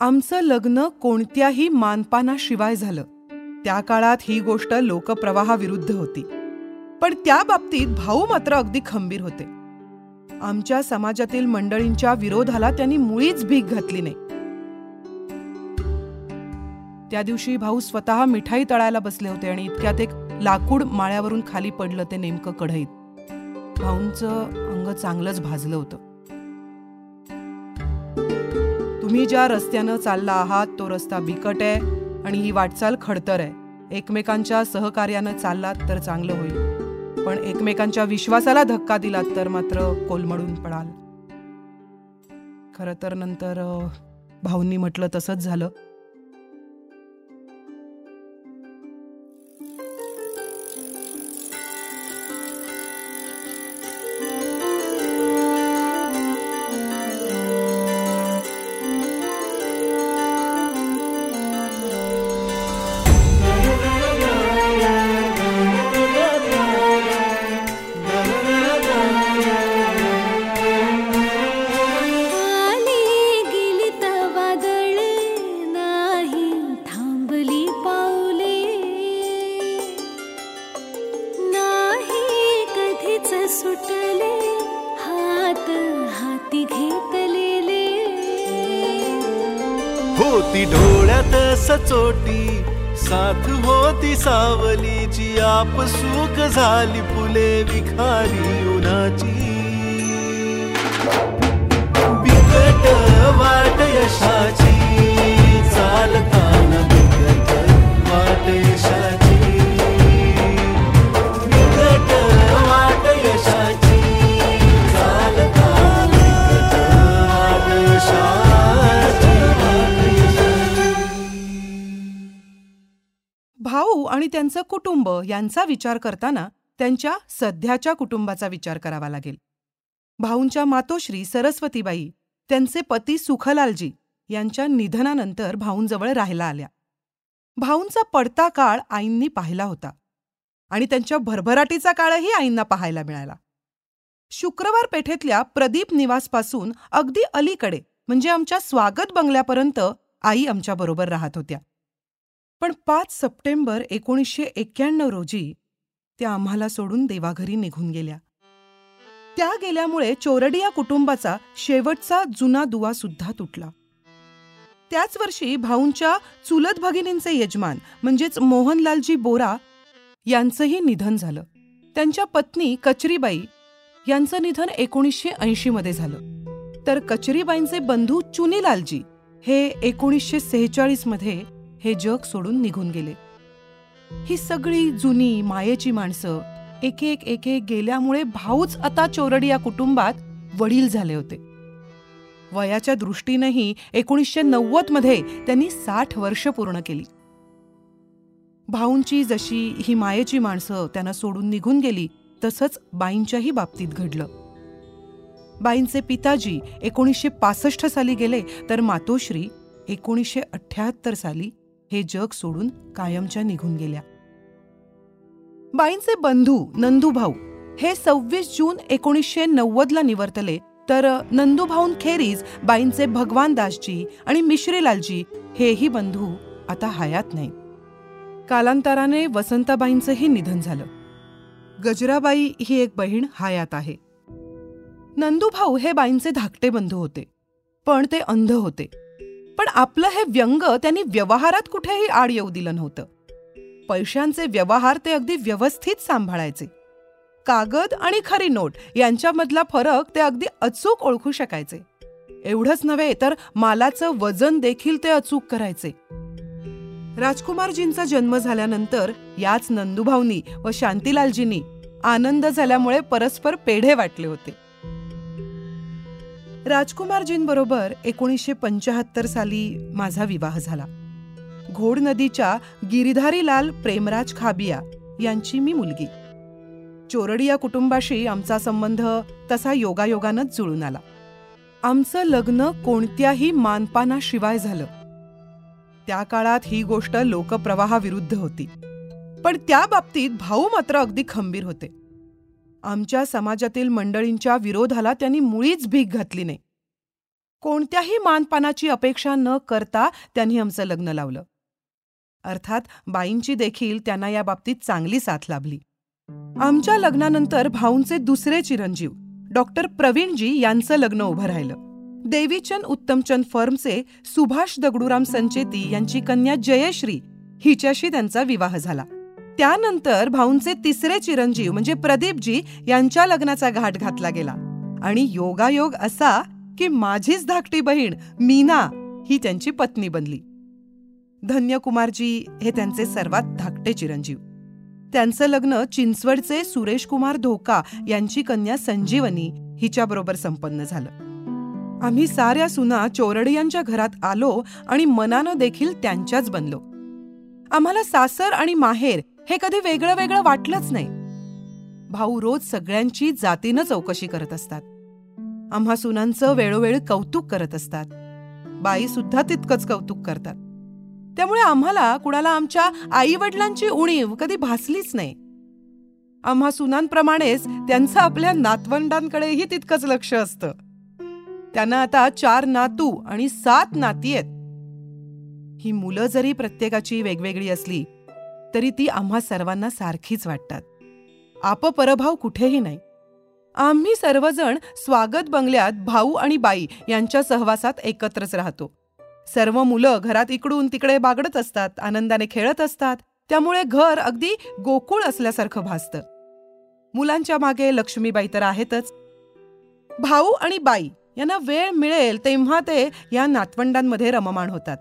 आमचं लग्न कोणत्याही मानपानाशिवाय झालं. त्या काळात ही गोष्ट लोकप्रवाहाविरुद्ध होती. पण त्या बाबतीत भाऊ मात्र अगदी खंबीर होते. आमच्या समाजातील मंडळींच्या विरोधाला त्यांनी मुळीच भीक घातली नाही. त्या दिवशी भाऊ स्वतः मिठाई तळायला बसले होते आणि इतक्यात एक लाकूड माळ्यावरून खाली पडलं ते नेमकं कढईत. भाऊंचं अंग चांगलंच भाजलं होतं. तुम्ही ज्या रस्त्यानं चालला आहात तो रस्ता बिकट आहे आणि ही वाटचाल खडतर आहे. एकमेकांच्या सहकार्यानं चाललात तर चांगलं होईल. पण एकमेकांच्या विश्वासाला धक्का दिलात तर मात्र कोलमडून पडाल. खरं तर नंतर भाऊंनी म्हटलं तसंच झालं. होती डोळ्यात सचोटी साथ होती सावलीची आप सुख झाली फुले विखारी उन्हाची. बिकट वाट यशाची. आणि त्यांचं कुटुंब यांचा विचार करताना त्यांच्या सध्याच्या कुटुंबाचा विचार करावा लागेल. भाऊंच्या मातोश्री सरस्वतीबाई त्यांचे पती सुखलालजी यांच्या निधनानंतर भाऊंजवळ राहायला आल्या. भाऊंचा पडता काळ आईंनी पाहिला होता आणि त्यांच्या भरभराटीचा काळही आईंना पाहायला मिळाला. शुक्रवार पेठेतल्या प्रदीप निवासपासून अगदी अलीकडे म्हणजे आमच्या स्वागत बंगल्यापर्यंत आई आमच्याबरोबर राहत होत्या. पण पाच सप्टेंबर एकोणीसशे एक्क्याण्णव रोजी त्या आम्हाला सोडून देवाघरी निघून गेल्या. त्या गेल्यामुळे चोरडिया कुटुंबाचा शेवटचा जुना दुवा सुद्धा तुटला. त्याच वर्षी भाऊंच्या चुलत भगिनींचे यजमान म्हणजेच मोहनलालजी बोरा यांचंही निधन झालं. त्यांच्या पत्नी कचरीबाई यांचं निधन एकोणीसशे ऐंशीमध्ये झालं. तर कचरीबाईंचे बंधू चुनीलालजी हे एकोणीसशे सेहेचाळीसमध्ये हे जग सोडून निघून गेले. ही सगळी जुनी मायेची माणसं एक एक एक एक गेल्यामुळे भाऊच आता चोरडी या कुटुंबात वडील झाले होते. वयाच्या दृष्टीनेही एकोणीसशे नव्वदमध्ये त्यांनी साठ वर्ष पूर्ण केली. भाऊंची जशी ही मायेची माणसं त्यांना सोडून निघून गेली तसंच बाईंच्याही बाबतीत घडलं. बाईंचे पिताजी एकोणीसशे पासष्ट साली गेले तर मातोश्री एकोणीसशे अठ्याहत्तर साली हे जग सोडून कायमच्या निघून गेल्या. बाईंचे बंधू नंदूभाऊ हे सव्वीस जून एकोणीसशे नव्वदला निवर्तले तर नंदूभाऊंखेरीज बाईंचे भगवान दासजी आणि मिश्रीलालजी हेही बंधू आता हयात नाही कालांतराने वसंताबाईंचंही निधन झालं. गजराबाई ही एक बहीण हयात आहे. नंदूभाऊ हे बाईंचे धाकटे बंधू होते पण ते अंध होते. पण आपलं हे व्यंग त्यांनी व्यवहारात कुठेही आड येऊ दिलं नव्हतं. पैशांचे व्यवहार ते अगदी व्यवस्थित सांभाळायचे. कागद आणि खरी नोट यांच्यामधला फरक ते अगदी अचूक ओळखू शकायचे. एवढंच नव्हे तर मालाचं वजन देखील ते अचूक करायचे. राजकुमारजींचा जन्म झाल्यानंतर याच नंदुभाऊनी व शांतीलालजींनी आनंद झाल्यामुळे परस्पर पेढे वाटले होते. राजकुमारजींबरोबर एकोणीसशे पंचाहत्तर साली माझा विवाह झाला. घोड नदीच्या गिरिधारीलाल प्रेमराज खाबिया यांची मी मुलगी. चोरडिया कुटुंबाशी आमचा संबंध तसा योगायोगानंच जुळून आला. आमचं लग्न कोणत्याही मानपानाशिवाय झालं. त्या काळात ही गोष्ट लोकप्रवाहाविरुद्ध होती. पण त्या बाबतीत भाऊ मात्र अगदी खंबीर होते. आमच्या समाजातील मंडळींच्या विरोधाला त्यांनी मुळीच भीक घातली नाही. कोणत्याही मानपानाची अपेक्षा न करता त्यांनी आमचं लग्न लावलं. अर्थात बाईंची देखील त्यांना या बाबतीत चांगली साथ लाभली. आमच्या लग्नानंतर भाऊंचे दुसरे चिरंजीव डॉक्टर प्रवीणजी यांचं लग्न उभं राहिलं. देवीचंद उत्तमचंद फर्मचे सुभाष दगडूराम संचेती यांची कन्या जयश्री हिच्याशी त्यांचा विवाह झाला. त्यानंतर भाऊंचे तिसरे चिरंजीव म्हणजे प्रदीपजी यांच्या लग्नाचा घाट घातला गेला. आणि योगायोग असा की माझीच धाकटी बहीण मीना ही त्यांची पत्नी बनली. धन्यकुमारजी हे त्यांचे सर्वात धाकटे चिरंजीव. त्यांचं लग्न चिंचवडचे सुरेश कुमार धोका यांची कन्या संजीवनी हिच्याबरोबर संपन्न झालं. आम्ही साऱ्या सुना चोरडियांच्या घरात आलो आणि मनानं देखील त्यांच्याच बनलो. आम्हाला सासर आणि माहेर हे कधी वेगळं वेगळं वाटलंच नाही. भाऊ रोज सगळ्यांची जातीनं चौकशी करत असतात. आम्हा सुनांचं वेळोवेळी कौतुक करत असतात. बाई सुद्धा तितकंच कौतुक करतात. त्यामुळे आम्हाला कुणाला आमच्या आई वडिलांची उणीव कधी भासलीच नाही. आम्हा सुनांप्रमाणेच त्यांचं आपल्या नातवंडांकडेही तितकंच लक्ष असतं. त्यांना आता चार नातू आणि सात नाती आहेत. ही मुलं जरी प्रत्येकाची वेगवेगळी असली तरी ती आम्हा सर्वांना सारखीच वाटतात. आपपरभाव कुठेही नाही. आम्ही सर्वजण स्वागत बंगल्यात भाऊ आणि बाई यांच्या सहवासात एकत्रच राहतो. सर्व मुलं घरात इकडून तिकडे बागडत असतात आनंदाने खेळत असतात त्यामुळे घर अगदी गोकुळ असल्यासारखं भासतं. मुलांच्या मागे लक्ष्मीबाई तर आहेतच. भाऊ आणि बाई यांना वेळ मिळेल तेव्हा ते या नातवंडांमध्ये रममाण होतात.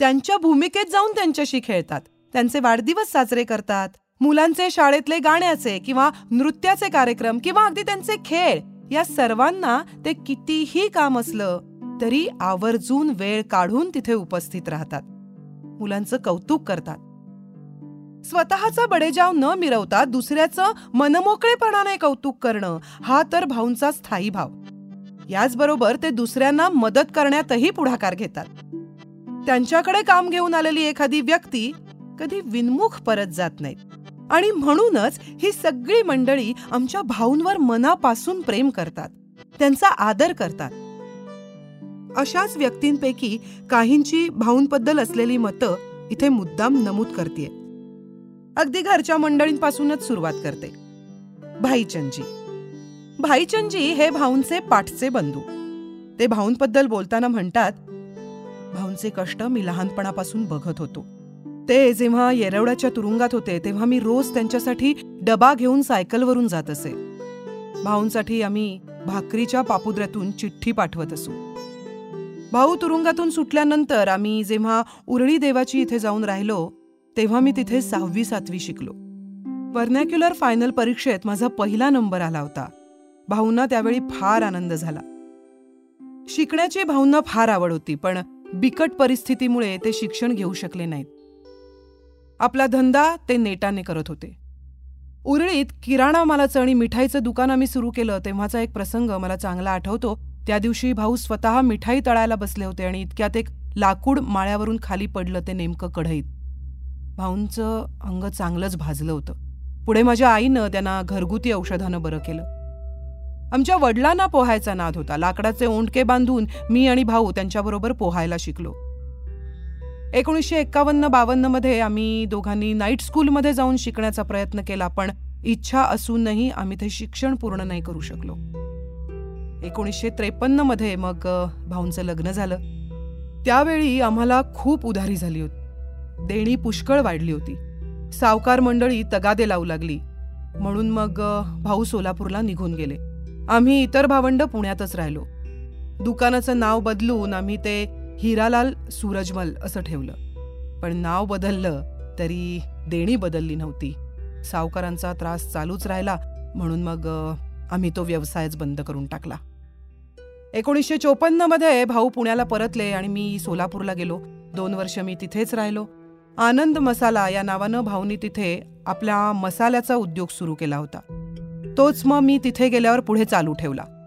त्यांच्या भूमिकेत जाऊन त्यांच्याशी खेळतात. त्यांचे वाढदिवस साजरे करतात. मुलांचे शाळेतले गाण्याचे किंवा नृत्याचे कार्यक्रम किंवा अगदी त्यांचे खेळ या सर्वांना ते कितीही काम असलं तरी आवर्जून वेळ काढून तिथे उपस्थित राहतात. मुलांचं कौतुक करतात. स्वतःचा बडेजाव न मिरवता दुसऱ्याचं मनमोकळेपणाने कौतुक करणं हा तर भाऊंचा स्थायी भाव. याचबरोबर ते दुसऱ्यांना मदत करण्यातही पुढाकार घेतात. त्यांच्याकडे काम घेऊन आलेली एखादी व्यक्ती कधी विनमुख परत जात नाहीत. आणि म्हणूनच ही सगळी मंडळी आमच्या भाऊंवर मनापासून प्रेम करतात. त्यांचा आदर करतात. अशाच व्यक्तींपैकी काहींची भाऊंबद्दल असलेली मतं इथे मुद्दाम नमूद करते अगदी घरच्या मंडळींपासूनच सुरुवात करते. भाईचंदजी. भाईचंदजी हे भाऊंचे पाठचे बंधू. ते भाऊंबद्दल बोलताना म्हणतात भाऊंचे कष्ट मी लहानपणापासून बघत होतो. ते जेव्हा येरवड्याच्या तुरुंगात होते तेव्हा मी रोज त्यांच्यासाठी डबा घेऊन सायकलवरून जात असे. भाऊंसाठी आम्ही भाकरीच्या पापुद्र्यातून चिठ्ठी पाठवत असू. भाऊ तुरुंगातून सुटल्यानंतर आम्ही जेव्हा उरळी देवाची इथे जाऊन राहिलो तेव्हा मी तिथे सहावी सातवी शिकलो. वर्नॅक्युलर फायनल परीक्षेत माझा पहिला नंबर आला होता. भाऊंना त्यावेळी फार आनंद झाला. शिकण्याची भाऊंना फार आवड होती पण बिकट परिस्थितीमुळे ते शिक्षण घेऊ शकले नाहीत. आपला धंदा ते नेटाने करत होते. उरळीत किराणा मालाचं आणि मिठाईचं दुकान आम्ही सुरू केलं तेव्हाचा एक प्रसंग मला चांगला आठवतो. त्या दिवशी भाऊ स्वतः मिठाई तळायला बसले होते आणि इतक्यात एक लाकूड माळ्यावरून खाली पडलं ते नेमकं कढईत. भाऊंचं अंग चांगलंच भाजलं होतं. पुढे माझ्या आईनं त्यांना घरगुती औषधानं बरं केलं. आमच्या वडिलांना पोहायचा नाद होता. लाकडाचे ओंडके बांधून मी आणि भाऊ त्यांच्याबरोबर पोहायला शिकलो. एकोणीसशे एकावन्न बावन्नमध्ये आम्ही दोघांनी नाईट स्कूलमध्ये जाऊन शिकण्याचा प्रयत्न केला पण इच्छा असूनही आम्ही ते शिक्षण पूर्ण नाही करू शकलो. एकोणीसशे त्रेपन्नमध्ये मग भाऊंचं लग्न झालं. त्यावेळी आम्हाला खूप उधारी झाली होती. देणी पुष्कळ वाढली होती. सावकार मंडळी तगादे लावू लागली. म्हणून मग भाऊ सोलापूरला निघून गेले. आम्ही इतर भावंड पुण्यातच राहिलो. दुकानाचं नाव बदलून आम्ही ते हिरालाल सूरजमल असं ठेवलं. पण नाव बदललं तरी देणी बदलली नव्हती. सावकारांचा त्रास चालूच राहिला म्हणून मग आम्ही तो व्यवसायच बंद करून टाकला. एकोणीसशे चोपन्नमध्ये भाऊ पुण्याला परतले आणि मी सोलापूरला गेलो. दोन वर्ष मी तिथेच राहिलो. आनंद मसाला या नावानं भाऊनी तिथे आपला मसाल्याचा उद्योग सुरू केला होता. तोच मग मी तिथे गेल्यावर पुढे चालू ठेवला.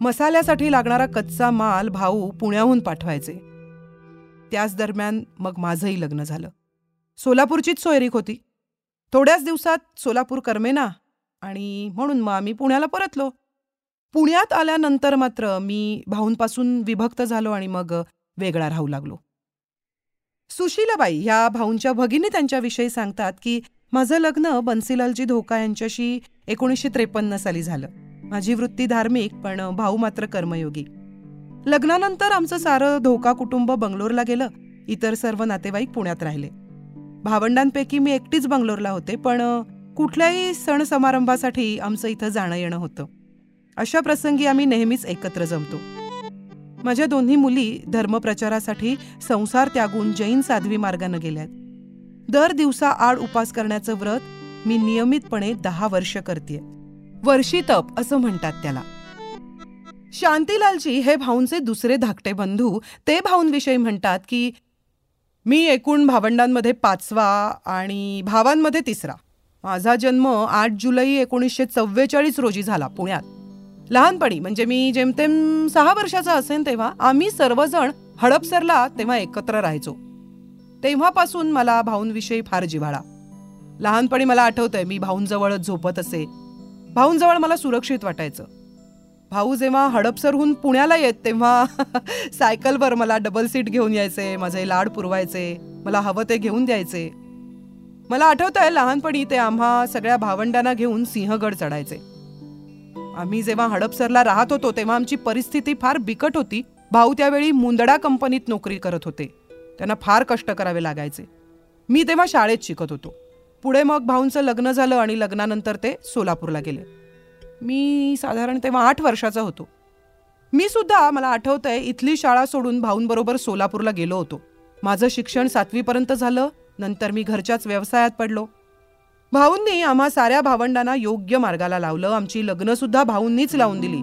मसाल्यासाठी लागणारा कच्चा माल भाऊ पुण्याहून पाठवायचे. त्याच दरम्यान मग माझंही लग्न झालं. सोलापूरचीच सोयरीक होती. थोड्याच दिवसात सोलापूर करमेना आणि म्हणून मग आम्ही पुण्याला परतलो. पुण्यात आल्यानंतर मात्र मी भाऊंपासून विभक्त झालो आणि मग वेगळा राहू लागलो. सुशीलाबाई ह्या भाऊंच्या भगिनी त्यांच्याविषयी सांगतात की माझं लग्न बन्सीलालजी धोका यांच्याशी एकोणीसशे त्रेपन्न साली झालं. माझी वृत्ती धार्मिक पण भाऊ मात्र कर्मयोगी. लग्नानंतर आमचं सारं धोका कुटुंब बंगलोरला गेलं. इतर सर्व नातेवाईक पुण्यात राहिले. भावंडांपैकी मी एकटीच बंगलोरला होते पण कुठल्याही सण समारंभासाठी आमचं इथं जाणं येणं होतं. अशा प्रसंगी आम्ही नेहमीच एकत्र जमतो. माझ्या दोन्ही मुली धर्मप्रचारासाठी संसार त्यागून जैन साध्वी मार्गानं गेल्यात. दर दिवसा आड उपास करण्याचं व्रत मी नियमितपणे दहा वर्ष करते वर्षी तप असं म्हणतात त्याला. शांतीलालजी हे भाऊंचे दुसरे धाकटे बंधू ते भाऊंविषयी म्हणतात की मी एकूण भावंडांमध्ये पाचवा आणि भावांमध्ये तिसरा. माझा जन्म आठ जुलै एकोणीसशे चव्वेचाळीस रोजी झाला पुण्यात. लहानपणी म्हणजे मी जेमतेम सहा वर्षाचा असेन तेव्हा आम्ही सर्वजण हडपसरला तेव्हा एकत्र राहायचो. तेव्हापासून मला भाऊंविषयी फार जिव्हाळा. लहानपणी मला आठवतंय मी भाऊंजवळच झोपत असे. भाऊंजवळ मला सुरक्षित वाटायचं. भाऊ जेव्हा हडपसरहून पुण्याला येत तेव्हा सायकलवर मला डबल सीट घेऊन यायचे माझे लाड पुरवायचे मला हवं ते घेऊन द्यायचे. मला आठवत आहे लहानपणी ते आम्हा सगळ्या भावंडांना घेऊन सिंहगड चढायचे. आम्ही जेव्हा हडपसरला राहत होतो तेव्हा आमची परिस्थिती फार बिकट होती. भाऊ त्यावेळी मुंदडा कंपनीत नोकरी करत होते. त्यांना फार कष्ट करावे लागायचे. मी तेव्हा शाळेत शिकत होतो. पुढे मग भाऊंचं लग्न झालं आणि लग्नानंतर ते सोलापूरला गेले. मी साधारण तेव्हा आठ वर्षाचा होतो. मी सुद्धा मला आठवतंय इथली शाळा सोडून भाऊंबरोबर सोलापूरला गेलो होतो. माझं शिक्षण सातवीपर्यंत झालं नंतर मी घरच्याच व्यवसायात पडलो. भाऊंनी आम्हा साऱ्या भावंडांना योग्य मार्गाला लावलं आमची लग्नसुद्धा भाऊंनीच लावून दिली.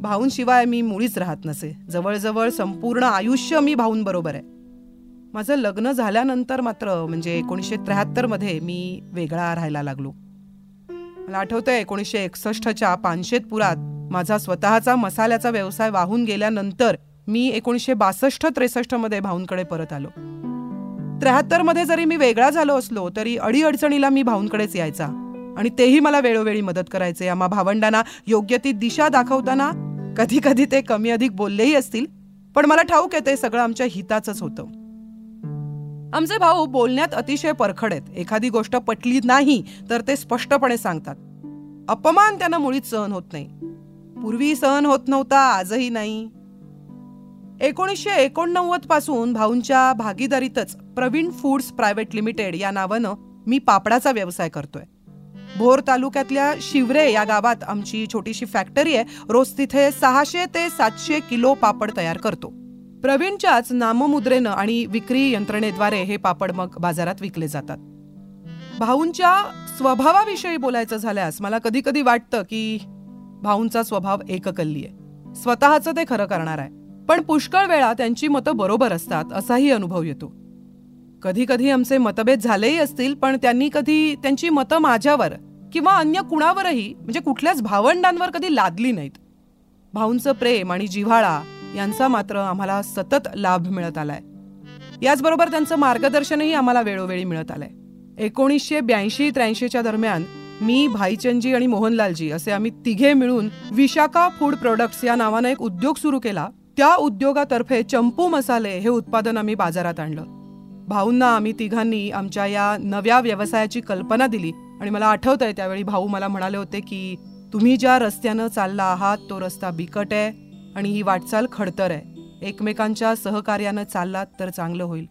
भाऊंशिवाय मी मुळीच राहत नसे. जवळजवळ संपूर्ण आयुष्य मी भाऊंबरोबर आहे. माझं लग्न झाल्यानंतर मात्र म्हणजे एकोणीसशे त्र्याहत्तरमध्ये मी वेगळा राहायला लागलो. मला आठवतंय एकोणीसशे एकसष्टच्या पानशेत पुरात माझा स्वतःचा मसाल्याचा व्यवसाय वाहून गेल्यानंतर मी एकोणीसशे बासष्ट त्रेसष्टमध्ये भाऊंकडे परत आलो. त्र्याहत्तरमध्ये जरी मी वेगळा झालो असलो तरी अडीअडचणीला मी भाऊंकडेच यायचा आणि तेही मला वेळोवेळी मदत करायचे. आम्हा भावंडांना योग्य ती दिशा दाखवताना कधी कधी ते कमी अधिक बोललेही असतील पण मला ठाऊक आहे ते सगळं आमच्या हिताचंच होतं. आमचे भाऊ बोलण्यात अतिशय परखड आहेत. एखादी गोष्ट पटली नाही तर ते स्पष्टपणे सांगतात. अपमान त्यांना मुळीच सहन होत नाही. पूर्वी सहन होत नव्हता आजही नाही. एकोणीसशे एकोणनव्वदपासून भाऊंच्या भागीदारीतच प्रवीण फूड्स प्रायव्हेट लिमिटेड या नावानं मी पापडाचा व्यवसाय करतोय. भोर तालुक्यातल्या शिवरे या गावात आमची छोटीशी फॅक्टरी आहे. रोज तिथे सहाशे ते सातशे किलो पापड तयार करतो. प्रवीणच्याच नाममुद्रेनं आणि विक्री यंत्रणेद्वारे हे पापड मग बाजारात विकले जातात. भाऊंच्या स्वभावाविषयी बोलायचं झाल्यास मला कधी कधी वाटतं की भाऊंचा स्वभाव एककल्ली आहे स्वतःचं ते खरं करणार आहे. पण पुष्कळ वेळा त्यांची मतं बरोबर असतात असाही अनुभव येतो. कधी कधी आमचे मतभेद झालेही असतील पण त्यांनी कधी त्यांची मतं माझ्यावर किंवा अन्य कुणावरही म्हणजे कुठल्याच भावंडांवर कधी लादली नाहीत. भाऊंचं प्रेम आणि जिव्हाळा यांचा मात्र आम्हाला सतत लाभ मिळत आलाय. याचबरोबर त्यांचं मार्गदर्शनही आम्हाला वेळोवेळी मिळत आलंय. एकोणीसशे ब्याऐंशी त्र्याऐंशीच्या दरम्यान मी भाईचंदजी आणि मोहनलालजी असे आम्ही तिघे मिळून विशाखा फूड प्रोडक्ट्स या नावानं एक उद्योग सुरू केला. त्या उद्योगातर्फे चंपू मसाले हे उत्पादन आम्ही बाजारात आणलं. भाऊंना आम्ही तिघांनी आमच्या या नव्या व्यवसायाची कल्पना दिली आणि मला आठवत आहे त्यावेळी भाऊ मला म्हणाले होते की तुम्ही ज्या रस्त्यानं चालला आहात तो रस्ता बिकट आहे. आणि ही वाटचाल खडतर आहे. एकमेकांच्या सहकार्यानं चाललात तर चांगलं होईल.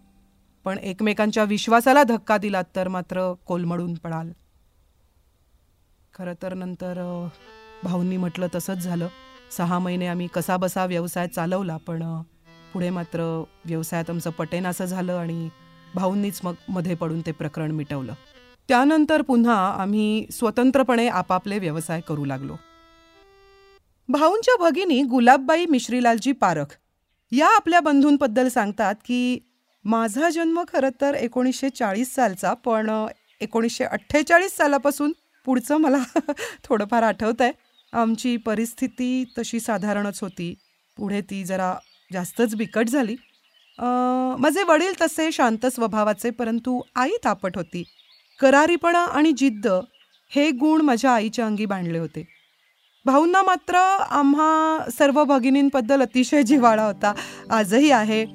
पण एकमेकांच्या विश्वासाला धक्का दिलात तर मात्र कोलमडून पडाल. खरं तर नंतर भाऊंनी म्हटलं तसंच झालं. सहा महिने आम्ही कसाबसा व्यवसाय चालवला पण पुढे मात्र व्यवसायात आमचं पटेन असं झालं आणि भाऊंनीच मग मध्ये पडून ते प्रकरण मिटवलं. त्यानंतर पुन्हा आम्ही स्वतंत्रपणे आपापले व्यवसाय करू लागलो. भाऊंच्या भगिनी गुलाबबाई मिश्रीलालजी पारख या आपल्या बंधूंबद्दल सांगतात की माझा जन्म खरं तर एकोणीसशे चाळीस सालचा पण एकोणीसशे अठ्ठेचाळीस सालापासून पुढचं मला थोडंफार आठवत आहे आमची परिस्थिती तशी साधारणच होती. पुढे ती जरा जास्तच बिकट झाली. माझे वडील तसे शांत स्वभावाचे परंतु आई तापट होती. करारीपणा आणि जिद्द हे गुण माझ्या आईच्या अंगी बांधले होते. भाऊंना मात्र आम्हा सर्व भगिनींबद्दल अतिशय जिव्हाळा होता. आजही आहे.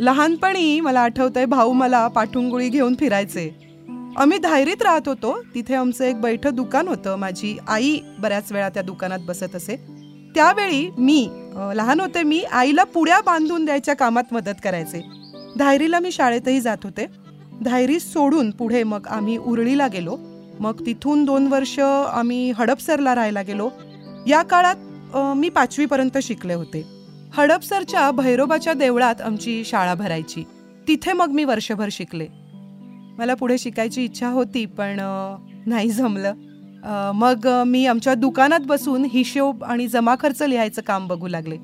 लहानपणी मला आठवतंय भाऊ मला पाठुंगुळी घेऊन फिरायचे. आम्ही धायरीत राहत होतो. तिथे आमचं एक बैठं दुकान होतं. माझी आई बऱ्याच वेळा त्या दुकानात बसत असे. त्यावेळी मी लहान होते मी आईला पुड्या बांधून द्यायच्या कामात मदत करायचे. धायरीला मी शाळेतही जात होते. धायरी सोडून पुढे मग आम्ही उरळीला गेलो. मग तिथून दोन वर्ष आम्ही हडपसरला राहायला गेलो. या काळात मी पाचवीपर्यंत शिकले होते. हडपसरच्या भैरोबाच्या देवळात आमची शाळा भरायची. तिथे मग मी वर्षभर शिकले. मला पुढे शिकायची इच्छा होती पण नाही जमलं. मग मी आमच्या दुकानात बसून हिशोब आणि जमा खर्च लिहायचं काम बघू लागले.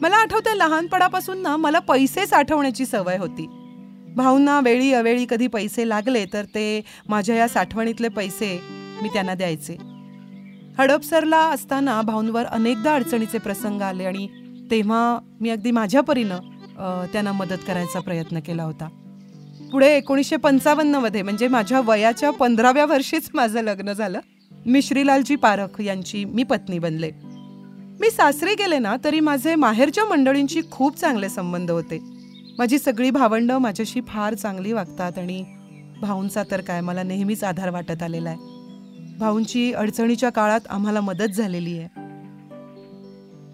मला आठवतं लहानपणापासून ना मला पैसे साठवण्याची सवय होती. भाऊंना वेळी अवेळी कधी पैसे लागले तर ते माझ्या या साठवणीतले पैसे मी त्यांना द्यायचे. हडपसरला असताना भाऊंवर अनेकदा अडचणीचे प्रसंग आले आणि तेव्हा मी अगदी माझ्या परीनं त्यांना मदत करायचा प्रयत्न केला होता. पुढे एकोणीसशे पंचावन्नमध्ये म्हणजे माझ्या वयाच्या पंधराव्या वर्षीच माझं लग्न झालं मी श्रीलालजी पारख यांची मी पत्नी बनले. मी सासरे गेले ना तरी माझे माहेरच्या मंडळींशी खूप चांगले संबंध होते. माझी सगळी भावंडं माझ्याशी फार चांगली वागतात आणि भाऊंचा तर काय मला नेहमीच आधार वाटत आलेला आहे. भाऊंची अडचणीच्या काळात आम्हाला मदत झालेली आहे.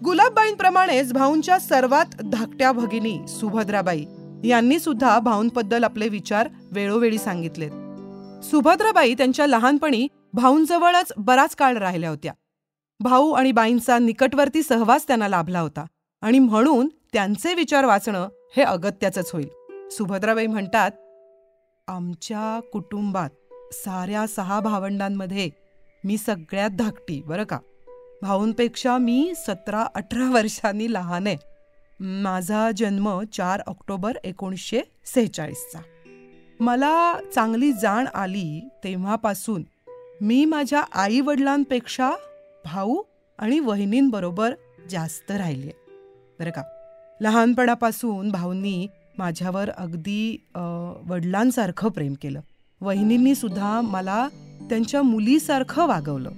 गुलाबबाईंप्रमाणेच भाऊंच्या सर्वात धाकट्या भगिनी सुभद्राबाई यांनी सुद्धा भाऊंबद्दल आपले विचार वेळोवेळी सांगितलेत. सुभद्राबाई त्यांच्या लहानपणी भाऊंजवळच बराच काळ राहिल्या होत्या. भाऊ आणि बाईंचा निकटवर्ती सहवास त्यांना लाभला होता आणि म्हणून त्यांचे विचार वाचणं हे अगत्याचंच होईल. सुभद्राबाई म्हणतात आमच्या कुटुंबात साऱ्या सहा भावंडांमध्ये मी सगळ्यात धाकटी बरं का? भाऊंपेक्षा मी सतरा अठरा वर्षांनी लहान आहे. माझा जन्म चार ऑक्टोबर एकोणीसशे सेहेचाळीसचा. मला चांगली जाण आली तेव्हापासून मी माझ्या आई वडिलांपेक्षा भाऊ आणि वहिनींबरोबर जास्त राहिली आहे. बरं का? लहानपणापासून भाऊंनी माझ्यावर अगदी वडिलांसारखं प्रेम केलं. वहिनींनी सुद्धा मला त्यांच्या मुलीसारखं वागवलं.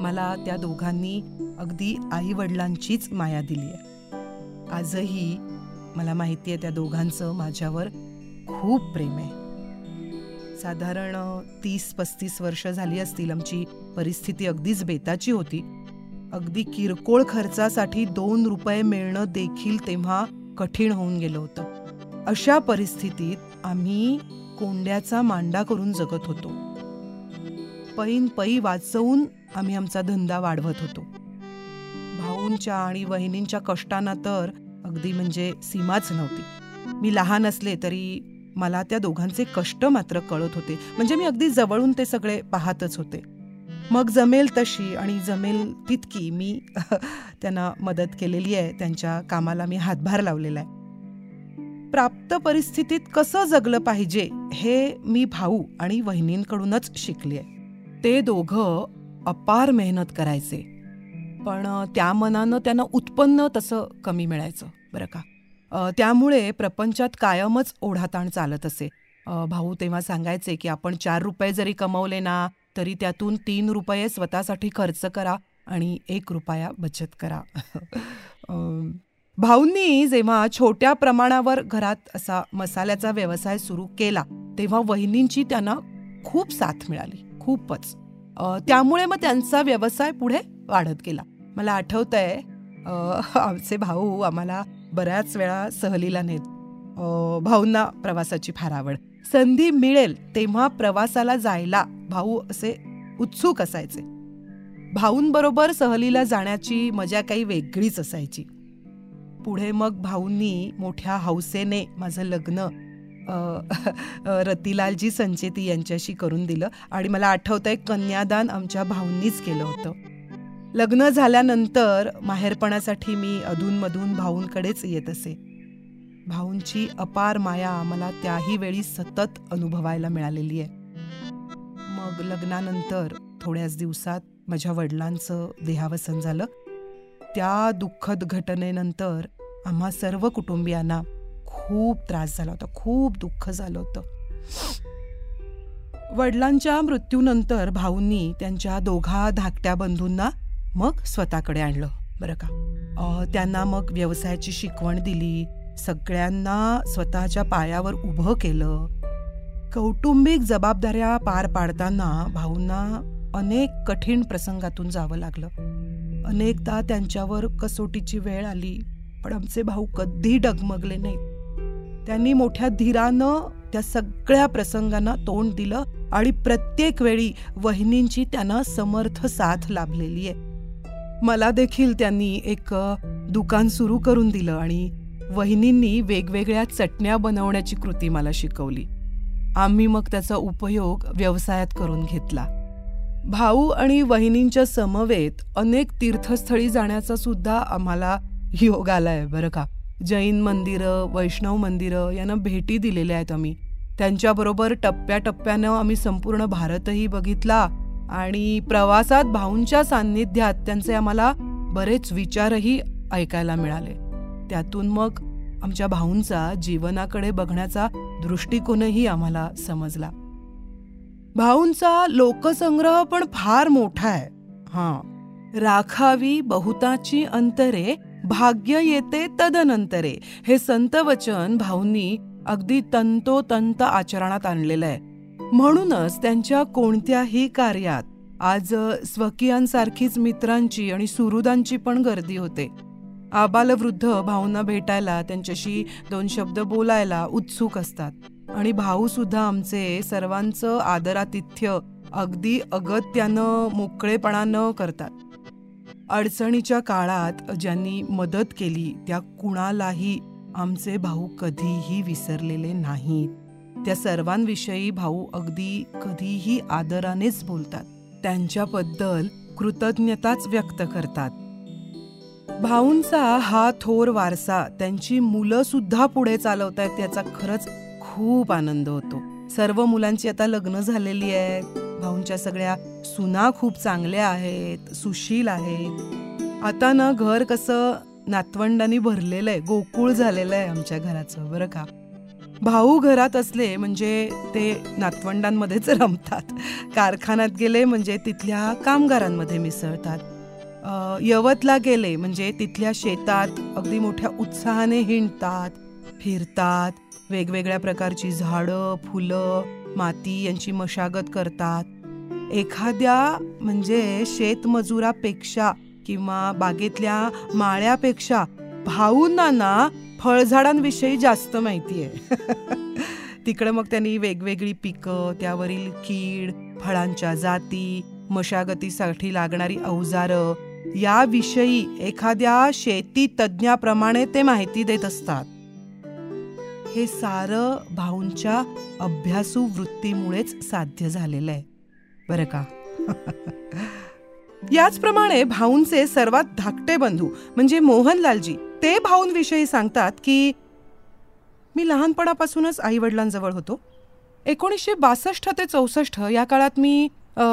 मला त्या दोघांनी अगदी आई वडिलांचीच माया दिली आहे आजही मला माहिती आहे त्या दोघांचं माझ्यावर खूप प्रेम आहे. साधारण तीस पस्तीस वर्ष झाली असतील आमची परिस्थिती अगदीच बेताची होती. अगदी किरकोळ खर्चासाठी दोन रुपये मिळणं देखील तेव्हा कठीण होऊन गेलं होतं. अशा परिस्थितीत आम्ही कोंड्याचा मांडा करून जगत होतो. पैन पै वाचवून आम्ही आमचा धंदा वाढवत होतो. भाऊंच्या आणि वहिनींच्या कष्टांना तर अगदी म्हणजे सीमाच नव्हती. मी लहान असले तरी मला त्या दोघांचे कष्ट मात्र कळत होते. म्हणजे मी अगदी जवळून ते सगळे पाहतच होते. मग जमेल तशी आणि जमेल तितकी मी त्यांना मदत केलेली आहे. त्यांच्या कामाला मी हातभार लावलेला आहे. प्राप्त परिस्थितीत कसं जगलं पाहिजे हे मी भाऊ आणि वहिनींकडूनच शिकले ते दोघं अपार मेहनत करायचे. पण त्या मनानं त्यांना उत्पन्न तसं कमी मिळायचं बरं का? त्यामुळे प्रपंचात कायमच ओढाताण चालत असे. भाऊ तेव्हा सांगायचे की आपण चार रुपये जरी कमवले ना तरी त्यातून तीन रुपये स्वतःसाठी खर्च करा आणि एक रुपया बचत करा. भाऊंनी जेव्हा छोट्या प्रमाणावर घरात असा मसाल्याचा व्यवसाय सुरू केला तेव्हा वहिनींची त्यांना खूप साथ मिळाली खूपच. त्यामुळे मग त्यांचा व्यवसाय पुढे वाढत गेला. मला आठवत आहे आमचे भाऊ आम्हाला बऱ्याच वेळा सहलीला नेत भाऊंना प्रवासाची फार आवड. संधी मिळेल तेव्हा प्रवासाला जायला भाऊ असे उत्सुक असायचे. भाऊंबरोबर सहलीला जाण्याची मजा काही वेगळीच असायची. पुढे मग भाऊंनी मोठ्या हौसेने माझं लग्न रतिलालजी संचेती यांच्याशी करून दिलं आणि मला आठवतंय कन्यादान आमच्या भाऊंनीच केलं होतं. लग्न झाल्यानंतर माहेरपणासाठी मी अधूनमधून भाऊंकडेच येत असे. भाऊंची अपार माया मला त्याही वेळी सतत अनुभवायला मिळालेली आहे. मग लग्नानंतर थोड्याच दिवसात माझ्या वडिलांचं देहावसन झालं. त्या दुःखद घटनेनंतर आम्हा सर्व कुटुंबियांना खूप त्रास झाला होता खूप दुःख झालं होतं. वडिलांच्या मृत्यूनंतर भाऊंनी त्यांच्या दोघा धाकट्या बंधूंना मग स्वतःकडे आणलं बरं का. त्यांना मग व्यवसायाची शिकवण दिली सगळ्यांना स्वतःच्या पायावर उभं केलं. कौटुंबिक जबाबदाऱ्या पार पाडताना भाऊंना अनेक कठीण प्रसंगातून जावं लागलं. अनेकदा त्यांच्यावर कसोटीची वेळ आली पण आमचे भाऊ कधी डगमगले नाहीत. त्यांनी मोठ्या धीरानं त्या सगळ्या प्रसंगांना तोंड दिलं आणि प्रत्येक वेळी वहिनींची त्यांना समर्थ साथ लाभलेली आहे. मला देखील त्यांनी एक दुकान सुरू करून दिलं आणि वहिनींनी वेगवेगळ्या चटण्या बनवण्याची कृती मला शिकवली. आम्ही मग त्याचा उपयोग व्यवसायात करून घेतला. भाऊ आणि वहिनींच्या समवेत अनेक तीर्थस्थळी जाण्याचा सुद्धा आम्हाला योग आलाय बरं का. जैन मंदिरं वैष्णव मंदिरं यांना भेटी दिलेल्या आहेत आम्ही. त्यांच्याबरोबर टप्प्याटप्प्यानं आम्ही संपूर्ण भारतही बघितला आणि प्रवासात भाऊंच्या सान्निध्यात त्यांचे आम्हाला बरेच विचारही ऐकायला मिळाले. त्यातून मग आमच्या भाऊंचा जीवनाकडे बघण्याचा दृष्टिकोनही आम्हाला समजला. भाऊंचा लोकसंग्रह पण फार मोठा आहे. हां राखावी बहुताची अंतरे भाग्य येते तदनंतरे हे संत वचन भाऊंनी अगदी तंतोतंत आचरणात आणलेलं आहे. म्हणूनच त्यांच्या कोणत्याही कार्यात आज स्वकीयांसारखीच मित्रांची आणि सुहृदांची पण गर्दी होते. आबालवृद्ध भाऊंना भेटायला त्यांच्याशी दोन शब्द बोलायला उत्सुक असतात. आणि भाऊसुद्धा आमचे सर्वांचं आदरातिथ्य अगदी अगत्यानं मोकळेपणानं करतात. अडचणीच्या काळात ज्यांनी मदत केली त्या कुणालाही आमचे भाऊ कधीही विसरलेले नाहीत. त्या सर्वांविषयी भाऊ अगदी कधीही आदरानेच बोलतात. त्यांच्याबद्दल कृतज्ञताच व्यक्त करतात. भाऊंचा हा थोर वारसा त्यांची मुलं सुद्धा पुढे चालवत आहेत याचा खरंच खूप आनंद होतो. सर्व मुलांची आता लग्न झालेली आहेत. भाऊंच्या सगळ्या सुना खूप चांगल्या आहेत सुशील आहेत. आता ना घर कसं नातवंडांनी भरलेलं आहे गोकुळ झालेलं आहे आमच्या घराचं बरं का? भाऊ घरात असले म्हणजे ते नातवंडांमध्येच रमतात. कारखान्यात गेले म्हणजे तिथल्या कामगारांमध्ये मिसळतात. यवतला गेले म्हणजे तिथल्या शेतात अगदी मोठ्या उत्साहाने हिंडतात फिरतात वेगवेगळ्या प्रकारची झाडं फुलं माती यांची मशागत करतात. एखाद्या म्हणजे शेतमजुरापेक्षा किंवा बागेतल्या माळ्यापेक्षा भाऊंना ना फळझाडांविषयी जास्त माहिती आहे तिकडे मग त्यांनी वेगवेगळी पिकं त्यावरील कीड फळांच्या जाती मशागतीसाठी लागणारी अवजारं याविषयी एखाद्या शेती तज्ज्ञाप्रमाणे ते माहिती देत असतात. हे सारं भाऊंच्या अभ्यासू वृत्तीमुळेच साध्य झालेलं आहे. बरं का? याचप्रमाणे भाऊंचे सर्वात धाकटे बंधू म्हणजे मोहनलालजी ते भाऊंविषयी सांगतात की मी लहानपणापासूनच आई वडिलांजवळ होतो. एकोणीसशे बासष्ट ते चौसष्ट या काळात मी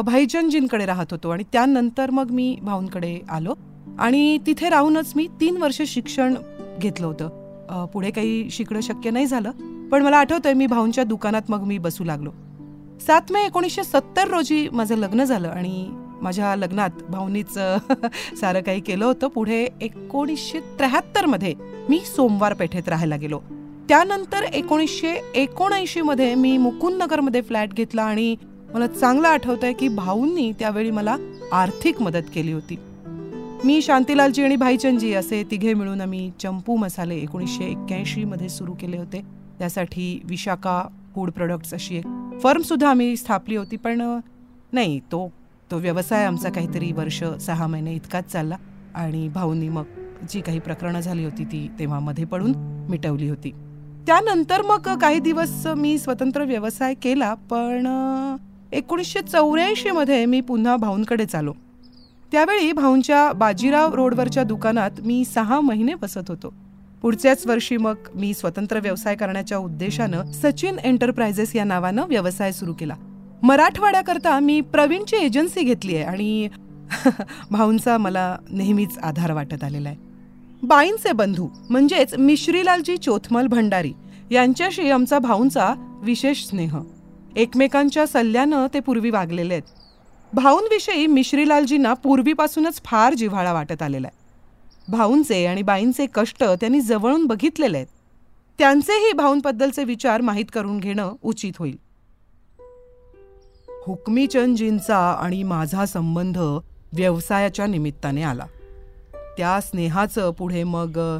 भाईजनजींकडे राहत होतो आणि त्यानंतर मग मी भाऊंकडे आलो. आणि तिथे राहूनच मी तीन वर्ष शिक्षण घेतलं होतं. पुढे काही शिकणं शक्य नाही झालं पण मला आठवतंय मी भाऊंच्या दुकानात मग मी बसू लागलो. सात मे एकोणीसशे सत्तर रोजी माझं लग्न झालं आणि माझ्या लग्नात भाऊनीच सारं काही केलं होतं. पुढे एकोणीसशे त्र्याहत्तरमध्ये मी सोमवार पेठेत राहायला गेलो. त्यानंतर एकोणीसशे एकोणऐंशीमध्ये मी मुकुंदनगरमध्ये फ्लॅट घेतला आणि मला चांगलं आठवतंय की भाऊंनी त्यावेळी मला आर्थिक मदत केली होती. मी शांतीलालजी आणि भाईचंदजी असे तिघे मिळून आम्ही चंपू मसाले एकोणीसशे एक्क्याऐंशीमध्ये सुरू केले होते. त्यासाठी विशाखा फूड प्रोडक्ट्स अशी एक फर्मसुद्धा आम्ही स्थापली होती पण नाही तो तो व्यवसाय आमचा काहीतरी वर्ष सहा महिने इतकाच चालला आणि भाऊंनी मग जी काही प्रकरणं झाली होती ती तेव्हा मध्ये पडून मिटवली होती. त्यानंतर मग काही दिवस मी स्वतंत्र व्यवसाय केला पण एकोणीसशे चौऱ्याऐंशीमध्ये मी पुन्हा भाऊंकडेच आलो त्यावेळी भाऊंच्या बाजीराव रोडवरच्या दुकानात मी सहा महिने बसत होतो. पुढच्याच वर्षी मग मी स्वतंत्र व्यवसाय करण्याच्या उद्देशानं सचिन एंटरप्राइजेस या नावानं व्यवसाय सुरू केला. मराठवाड्याकरता मी प्रवीणची एजन्सी घेतली आहे आणि भाऊंचा मला नेहमीच आधार वाटत आलेला आहे. बाईंचे बंधू म्हणजेच मिश्रीलालजी चोथमल भंडारी यांच्याशी आमचा भाऊंचा विशेष स्नेह. एकमेकांच्या सल्ल्यानं ते पूर्वी वागलेले आहेत. भाऊंविषयी मिश्रीलालजींना पूर्वीपासूनच फार जिव्हाळा वाटत आलेला आहे. भाऊंचे आणि बाईंचे कष्ट त्यांनी जवळून बघितलेले आहेत. त्यांचेही भाऊंबद्दलचे विचार माहीत करून घेणं उचित होईल. हुकमीचंदजींचा आणि माझा संबंध व्यवसायाच्या निमित्ताने आला. त्या स्नेहाचं पुढे मग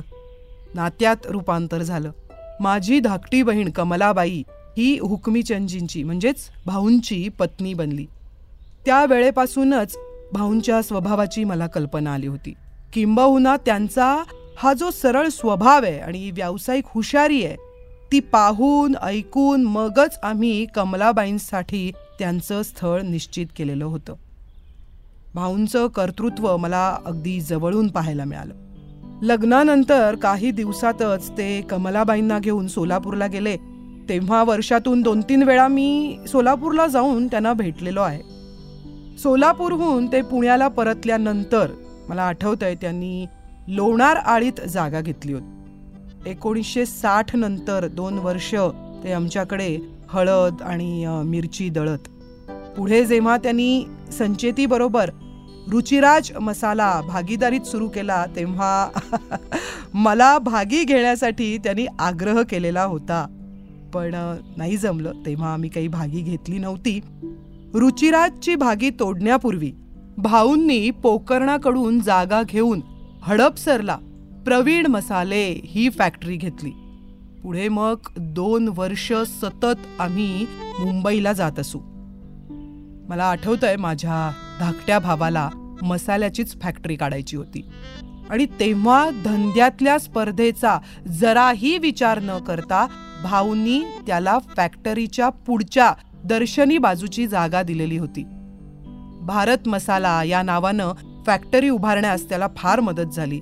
नात्यात रूपांतर झालं. माझी धाकटी बहीण कमलाबाई ही हुकमीचंदजींची म्हणजेच भाऊंची पत्नी बनली. त्या वेळेपासूनच भाऊंच्या स्वभावाची मला कल्पना आली होती. किंबहुना त्यांचा हा जो सरळ स्वभाव आहे आणि व्यावसायिक हुशारी आहे ती पाहून ऐकून मगच आम्ही कमलाबाईंसाठी त्यांचं स्थळ निश्चित केलेलं होतं. भाऊंचं कर्तृत्व मला अगदी जवळून पाहायला मिळालं. लग्नानंतर काही दिवसातच ते कमलाबाईंना घेऊन सोलापूरला गेले तेव्हा वर्षातून दोन तीन वेळा मी सोलापूरला जाऊन त्यांना भेटलेलो आहे. सोलापूरहून ते पुण्याला परतल्यानंतर मला आठवतंय त्यांनी लोणार आळीत जागा घेतली होती. एकोणीसशे साठ नंतर दोन वर्ष ते आमच्याकडे हळद आणि मिरची दळत. पुढे जेव्हा त्यांनी संचेतीबरोबर रुचिराज मसाला भागीदारीत सुरू केला तेव्हा मला भागी घेण्यासाठी त्यांनी आग्रह केलेला होता. पण नाही जमलं. तेव्हा आम्ही काही भागी घेतली नव्हती. रुचिराजची भागी तोडण्यापूर्वी भाऊंनी पोकर्णाकडून जागा घेऊन हडपसरला प्रवीण मसाले ही फॅक्टरी घेतली. पुढे मग दोन वर्ष सतत आम्ही मुंबईला जात असू. मला आठवतंय माझ्या धाकट्या भावाला मसाल्याचीच फॅक्टरी काढायची होती. आणि तेव्हा धंद्यातल्या स्पर्धेचा जराही विचार न करता भाऊंनी त्याला फॅक्टरीच्या पुढच्या दर्शनी बाजूची जागा दिलेली होती. भारत मसाला या नावानं फॅक्टरी उभारण्यास त्याला फार मदत झाली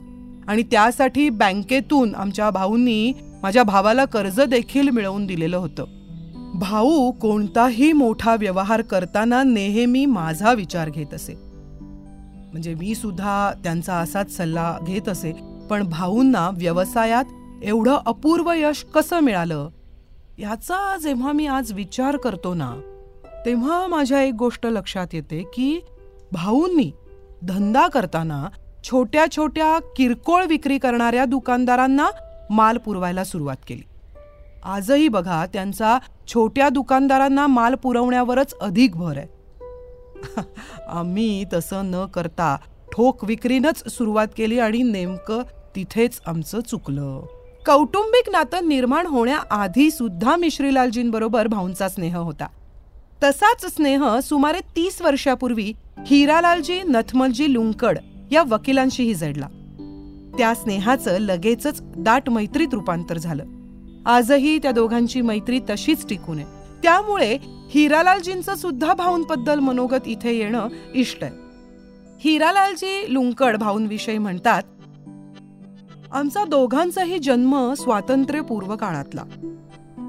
आणि त्यासाठी बँकेतून आमच्या भाऊंनी माझ्या भावाला कर्ज देखील मिळवून दिलेलं होतं. भाऊ कोणताही मोठा व्यवहार करताना नेहमी माझा विचार घेत असे. म्हणजे मी सुद्धा त्यांचा असाच सल्ला घेत असे पण भाऊंना व्यवसायात एवढं अपूर्व यश कसं मिळालं? याचा जेव्हा मी आज विचार करतो ना तेव्हा माझ्या एक गोष्ट लक्षात येते की भाऊंनी धंदा करताना छोट्या छोट्या किरकोळ विक्री करणाऱ्या दुकानदारांना माल पुरवायला सुरुवात केली. आजही बघा त्यांचा छोट्या दुकानदारांना माल पुरवण्यावरच अधिक भर आहे. आम्ही तसं न करता ठोक विक्रीनच सुरुवात केली आणि नेमकं तिथेच आमचं चुकलं. कौटुंबिक नातं निर्माण होण्याआधी सुद्धा मिश्रीलालजींबरोबर भाऊंचा स्नेह होता. तसाच स्नेह सुमारे तीस वर्षापूर्वी हिरालालजी नथमलजी लुंकड या वकिलांशीही जडला. त्या स्नेहाचं लगेचच दाट मैत्रीत रूपांतर झालं. आजही त्या दोघांची मैत्री तशीच टिकून आहे. त्यामुळे हिरालालजींचं सुद्धा भाऊंबद्दल मनोगत इथे येणं इष्ट आहे. हिरालालजी लुंकड भाऊंविषयी म्हणतात आमचा दोघांचाही जन्म स्वातंत्र्यपूर्व काळातला.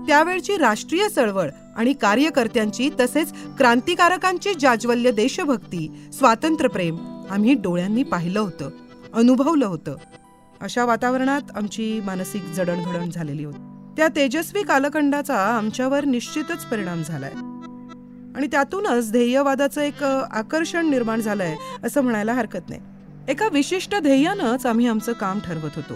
त्यावेळची राष्ट्रीय चळवळ आणि कार्यकर्त्यांची तसेच क्रांतिकारकांची जाज्वल्य देशभक्ती स्वातंत्र्यप्रेम आम्ही डोळ्यांनी पाहिलं होतं अनुभवलं होतं. अशा वातावरणात आमची मानसिक जडणघडण झालेली होती. त्या तेजस्वी कालखंडाचा आमच्यावर निश्चितच परिणाम झालाय. आणि त्यातूनच ध्येयवादाचं एक आकर्षण निर्माण झालंय असं म्हणायला हरकत नाही. एका विशिष्ट ध्येयानंच आम्ही आमचं काम ठरवत होतो.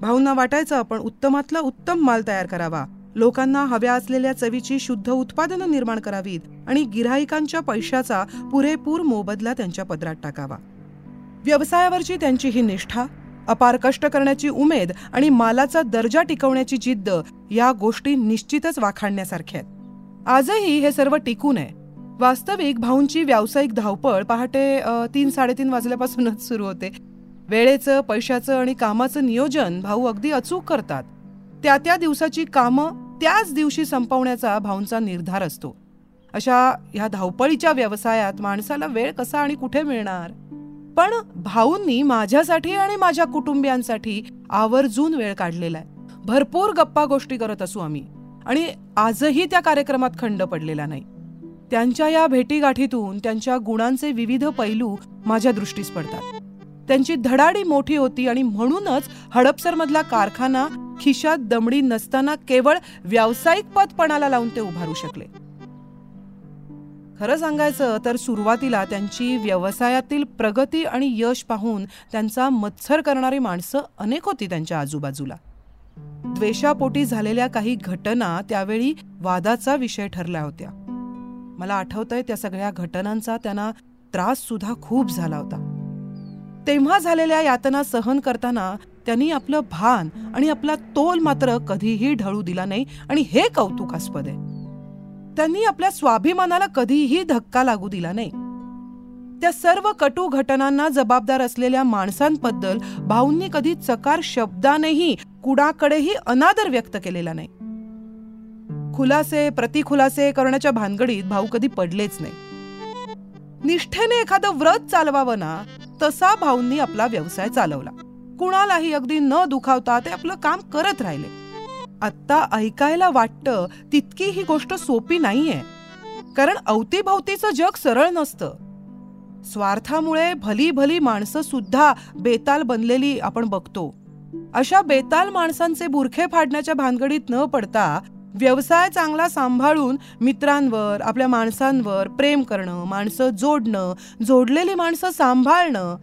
भाऊंना वाटायचं आपण उत्तमातला उत्तम माल तयार करावा. लोकांना हव्या असलेल्या चवीची शुद्ध उत्पादनं निर्माण करावीत आणि गिराहिकांच्या पैशाचा पुरेपूर मोबदला त्यांच्या पदरात टाकावा. व्यवसायावरची त्यांची ही निष्ठा अपार कष्ट करण्याची उमेद आणि मालाचा दर्जा टिकवण्याची जिद्द या गोष्टी निश्चितच वाखाणण्यासारख्या आहेत. आजही हे सर्व टिकून आहे. वास्तविक भाऊंची व्यावसायिक धावपळ पहाटे तीन साडेतीन वाजल्यापासूनच सुरू होते. वेळेचं पैशाचं आणि कामाचं नियोजन भाऊ अगदी अचूक करतात. त्या त्या दिवसाची कामं त्याच दिवशी संपवण्याचा भाऊंचा निर्धार असतो. अशा ह्या धावपळीच्या व्यवसायात माणसाला वेळ कसा आणि कुठे मिळणार? पण भाऊंनी माझ्यासाठी आणि माझ्या कुटुंबियांसाठी आवर्जून वेळ काढलेला आहे. भरपूर गप्पा गोष्टी करत असू आम्ही. आणि आजही त्या कार्यक्रमात खंड पडलेला नाही. त्यांच्या या भेटीगाठीतून त्यांच्या गुणांचे विविध पैलू माझ्या दृष्टीस पडतात. त्यांची धडाडी मोठी होती आणि म्हणूनच हडपसरमधला कारखाना खिशात दमडी नसताना केवळ व्यावसायिक पदपणाला लावून ते उभारू शकले. खरं सांगायचं तर सुरुवातीला त्यांची व्यवसायातील प्रगती आणि यश पाहून त्यांचा मत्सर करणारी माणसं अनेक होती त्यांच्या आजूबाजूला. द्वेषापोटी झालेल्या काही घटना त्यावेळी वादाचा विषय ठरल्या होत्या. मला आठवतंय त्या सगळ्या घटनांचा त्यांना त्रास सुद्धा खूप झाला होता. तेव्हा झालेल्या यातना सहन करताना त्यांनी आपलं भान आणि आपला तोल मात्र कधीही ढळू दिला नाही आणि हे कौतुकास्पद आहे. त्यांनी आपल्या स्वाभिमानाला कधीही धक्का लागू दिला नाही. त्या सर्व कटू घटनांना जबाबदार असलेल्या माणसांबद्दल भाऊंनी कधी चकार शब्दानेही कुणाकडेही अनादर व्यक्त केलेला नाही. खुलासे प्रतिखुलासे करण्याच्या भानगडीत भाऊ कधी पडलेच नाही. निष्ठेने एखादं व्रत चालवावं ना तसा भाऊंनी आपला व्यवसाय चालवला. कुणालाही अगदी न दुखावता ते आपलं काम करत राहिले. आत्ता ऐकायला वाटतं तितकी ही गोष्ट सोपी नाहीये. कारण अवतीभवतीचं जग सरळ नसतं. स्वार्थामुळे भली भली माणसं सुद्धा बेताल बनलेली आपण बघतो. अशा बेताल माणसांचे बुरखे फाडण्याच्या भानगडीत न पडता व्यवसाय चांगला सांभाळून मित्रांवर आपल्या माणसांवर प्रेम करणं माणसं जोडणं जोडलेली माणसं सांभाळणं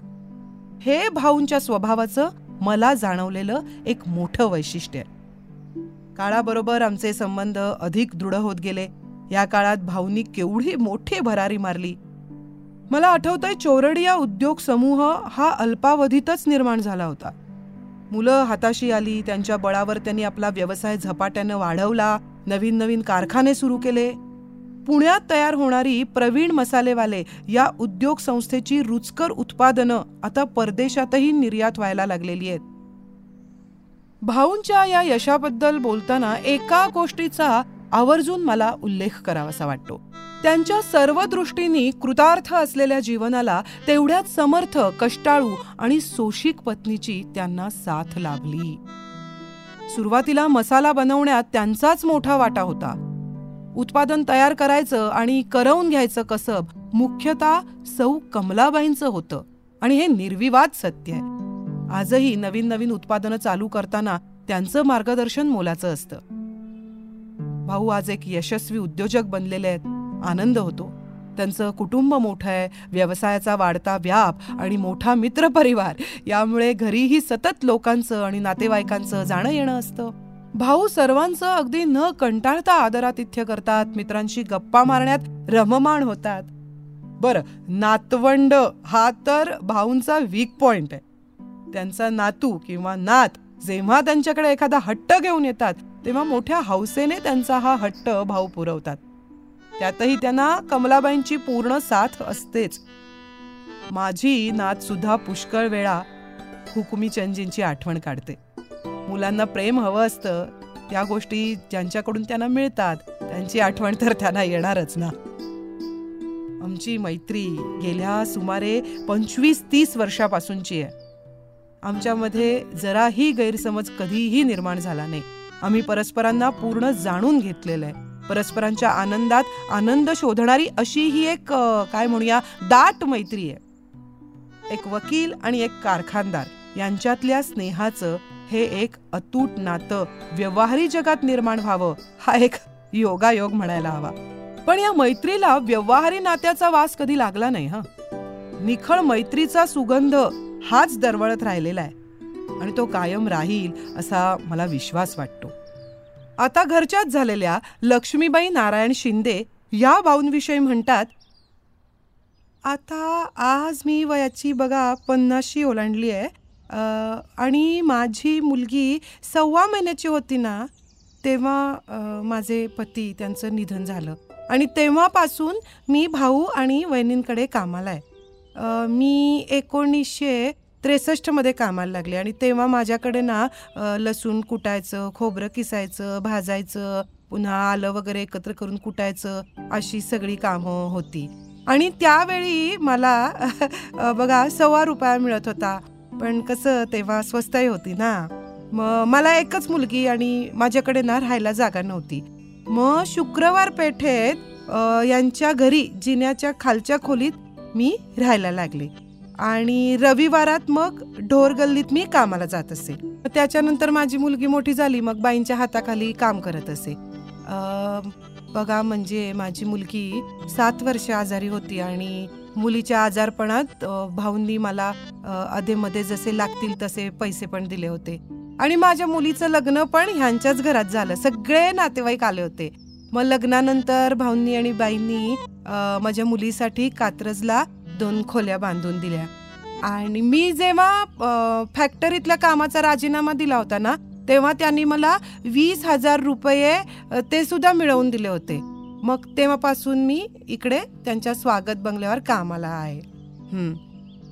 हे भाऊंच्या स्वभावाचं मला जाणवलेलं एक मोठं वैशिष्ट्य आहे. काळाबरोबर आमचे संबंध अधिक दृढ होत गेले. या काळात भाऊंनी केवढी मोठी भरारी मारली. मला आठवतंय चोरडिया उद्योग समूह हा अल्पावधीतच निर्माण झाला होता. मुलं हाताशी आली त्यांच्या बळावर त्यांनी आपला व्यवसाय झपाट्यानं वाढवला नवीन नवीन कारखाने सुरू केले. पुण्यात तयार होणारी प्रवीण मसालेवाले या उद्योग संस्थेची रुचकर उत्पादनं आता परदेशातही निर्यात व्हायला लागलेली आहेत. भाऊंच्या या यशाबद्दल बोलताना एका गोष्टीचा आवर्जून मला उल्लेख करावासा वाटतो. त्यांच्या सर्व दृष्टीने कृतार्थ असलेल्या जीवनाला तेवढ्याच समर्थ कष्टाळू आणि सोशिक पत्नीची त्यांना साथ लाभली. सुरुवातीला मसाला बनवण्यात त्यांचाच मोठा वाटा होता. उत्पादन तयार करायचं आणि करवून घ्यायचं कसब मुख्यतः सौ कमलाबाईंचं होतं आणि हे निर्विवाद सत्य आहे. आजही नवीन नवीन उत्पादनं चालू करताना त्यांचं मार्गदर्शन मोलाचं असतं. भाऊ आज एक यशस्वी उद्योजक बनलेले आहेत. आनंद होतो. त्यांचं कुटुंब मोठं आहे व्यवसायाचा वाढता व्याप आणि मोठा मित्रपरिवार यामुळे घरीही सतत लोकांचं आणि नातेवाईकांचं जाणं येणं असतं. भाऊ सर्वांचं अगदी न कंटाळता आदरातिथ्य करतात मित्रांशी गप्पा मारण्यात रममाण होतात. बरं नातवंड हा तर भाऊंचा वीक पॉइंट आहे. त्यांचा नातू किंवा नात जेव्हा त्यांच्याकडे एखादा हट्ट घेऊन येतात तेव्हा मोठ्या हौसेने त्यांचा हा हट्ट भाऊ पुरवतात. त्यातही त्यांना कमलाबाईंची पूर्ण साथ असतेच. माझी नात सुद्धा पुष्कळ वेळा हुकुमीचंदजींची आठवण काढते. मुलांना प्रेम हवं असतं त्या गोष्टी ज्यांच्याकडून त्यांना मिळतात त्यांची आठवण तर त्यांना येणारच ना. आमची मैत्री गेल्या सुमारे पंचवीस तीस वर्षापासूनची आहे. आमच्यामध्ये जराही गैरसमज कधीही निर्माण झाला नाही. आम्ही परस्परांना पूर्ण जाणून घेतलेलं आहे. परस्परांच्या आनंदात आनंद शोधणारी अशी ही एक काय म्हणूया दाट मैत्री आहे. एक वकील आणि एक कारखानदार यांच्यातल्या स्नेहाचं हे एक अतूट नातं व्यवहारी जगात निर्माण व्हावं हा एक योगायोग म्हणायला हवा. पण या मैत्रीला व्यवहारी नात्याचा वास कधी लागला नाही हा? निखळ मैत्रीचा सुगंध हाच दरवळत राहिलेला आहे. आणि तो कायम राहील असा मला विश्वास वाटतो. आता घरच्याच झालेल्या लक्ष्मीबाई नारायण शिंदे या भाऊंविषयी म्हणतात आता आज मी वयाची बघा पन्नाशी ओलांडली आहे. आणि माझी मुलगी सव्वा महिन्याची होती ना तेव्हा माझे पती त्यांचं निधन झालं. आणि तेव्हापासून मी भाऊ आणि वहिनींकडे कामाला आहे. मी एकोणीसशे त्रेसष्टमध्ये कामाला लागले. आणि तेव्हा माझ्याकडे ना लसूण कुटायचं खोबरं किसायचं भाजायचं पुन्हा आलं वगैरे एकत्र करून कुटायचं अशी सगळी कामं होती. आणि त्यावेळी मला बघा सव्वा रुपया मिळत होता. पण कसं तेव्हा स्वस्तही होती ना. मग मला एकच मुलगी आणि माझ्याकडे ना राहायला जागा नव्हती. मग शुक्रवार पेठेत यांच्या घरी जिन्याच्या खालच्या खोलीत मी राहायला लागले. आणि रविवारात मग ढोर गल्लीत मी कामाला जात असे. त्याच्यानंतर माझी मुलगी मोठी झाली मग बाईंच्या हाताखाली काम करत असे. बघा म्हणजे माझी मुलगी सात वर्ष आजारी होती आणि मुलीच्या आजारपणात भाऊंनी मला अधेमध्ये जसे लागतील तसे पैसे पण दिले होते. आणि माझ्या मुलीचं लग्न पण ह्यांच्याच घरात झालं. सगळे नातेवाईक आले होते. मग लग्नानंतर भाऊंनी आणि बाईंनी माझ्या मुलीसाठी कात्रजला दोन खोल्या बांधून दिल्या. आणि मी जेव्हा फॅक्टरीतल्या कामाचा राजीनामा दिला होता ना तेव्हा त्यांनी मला वीस हजार रुपये ते सुद्धा मिळवून दिले होते. मग तेव्हापासून मी इकडे त्यांच्या स्वागत बंगल्यावर कामाला आहे.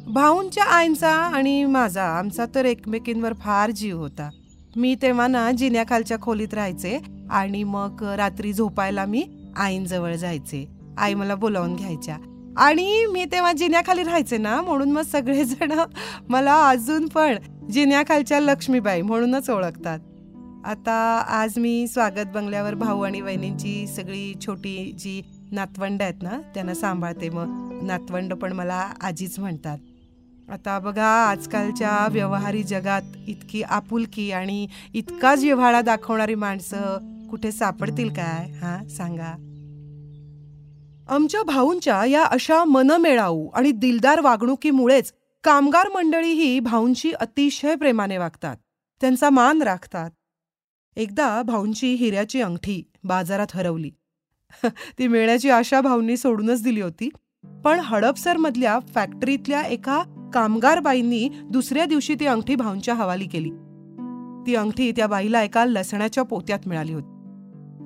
भाऊंच्या आईंचा आणि माझा आमचा तर एकमेकींवर फार जीव होता. मी तेव्हा ना जिन्याखालच्या खोलीत राहायचे आणि मग रात्री झोपायला मी आईंजवळ जायचे. आई मला बोलावून घ्यायच्या. आणि मी तेव्हा जिन्याखाली राहायचे ना म्हणून मग सगळेजण मला अजून पण जिन्याखालच्या लक्ष्मीबाई म्हणूनच ओळखतात. आता आज मी स्वागत बंगल्यावर भाऊ आणि वहिनींची सगळी छोटी जी नातवंड आहेत ना त्यांना सांभाळते. मग नातवंड पण मला आजीच म्हणतात. आता बघा आजकालच्या व्यवहारी जगात इतकी आपुलकी आणि इतकाच जिव्हाळा दाखवणारी माणसं कुठे सापडतील काय? हां सांगा. आमच्या भाऊंच्या या अशा मनमेळाऊ आणि दिलदार वागणुकीमुळेच कामगार मंडळीही भाऊंची अतिशय प्रेमाने वागतात त्यांचा मान राखतात. एकदा भाऊंची हिऱ्याची अंगठी बाजारात हरवली. ती मिळण्याची आशा भाऊंनी सोडूनच दिली होती पण हडपसरमधल्या फॅक्टरीतल्या एका कामगार बाईंनी दुसऱ्या दिवशी ती अंगठी भाऊंच्या हवाली केली. ती अंगठी त्या बाईला एका लसणाच्या पोत्यात मिळाली होती.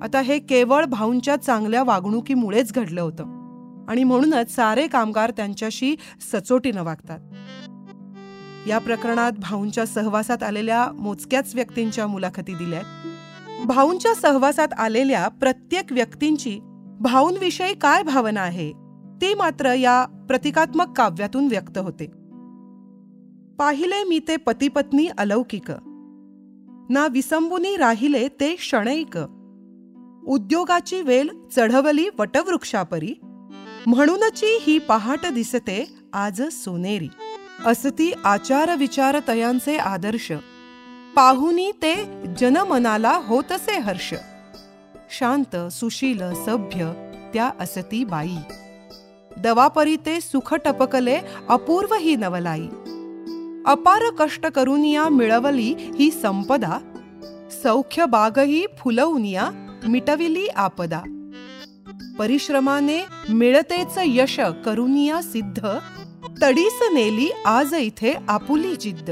आता हे केवळ भाऊंच्या चांगल्या वागणुकीमुळेच घडलं होतं. आणि म्हणूनच सारे कामगार त्यांच्याशी सचोटीनं वागतात. या प्रकरणात भाऊंच्या सहवासात आलेल्या मोजक्याच व्यक्तींच्या मुलाखती दिल्या भाऊंच्या सहवासात आलेल्या प्रत्येक व्यक्तींची भाऊंविषयी काय भावना आहे ती मात्र या प्रतिकात्मक काव्यातून व्यक्त होते. पाहिले मी ते पतिपत्नी अलौकिक. ना विसंबुनी राहिले ते क्षणैक. उद्योगाची वेल चढवली वटवृक्षापरी म्हणूनची ही पहाट दिसते आज सोनेरी. असती आचार विचार तयांचे आदर्श. पाहुनी ते जनमनाला होतसे हर्ष. शांत सुशील सभ्य त्या असती बाई. दवापरी ते सुख टपकले अपूर्व ही नवलाई. अपार कष्ट करुनिया मिळवली ही संपदा. सौख्य बागही फुलवूनिया मिटविली आपदा. परिश्रमाने मिळतेच यश करुनिया सिद्ध तडीस नेली आज इथे आपुली जिद्द.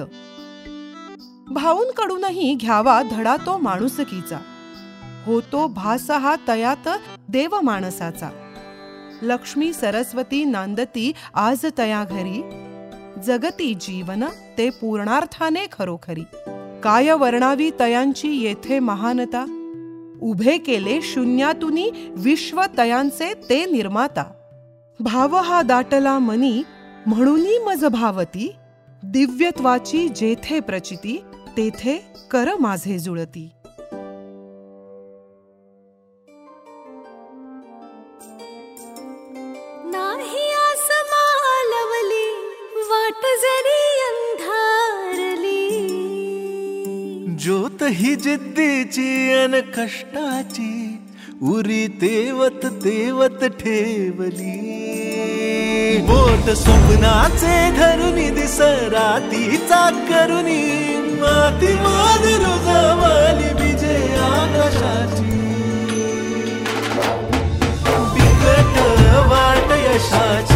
भाऊंकडूनही घ्यावा धडा तो माणुसकीचा. होतो भास हा तयात देव माणसाचा. लक्ष्मी सरस्वती नांदती आज तया घरी. जगती जीवन ते पूर्णार्थाने खरोखरी. काय वर्णावी तयांची येथे महानता? उभे केले शून्यातुनी विश्व तयांचे ते निर्माता. भाव हा दाटला मनी म्हणूनी मज भावती दिव्यत्वाची जेथे प्रचिती तेथे कर माझे जुळती. ही जिद्दीची अन कष्टाची उरी तेवत तेवत ठेवली. बोट स्वप्नाचे धरुनी दिस रातीचा करुनी माती माद रोजावाली विजय आकाशाची. बिकट वाट यशाची.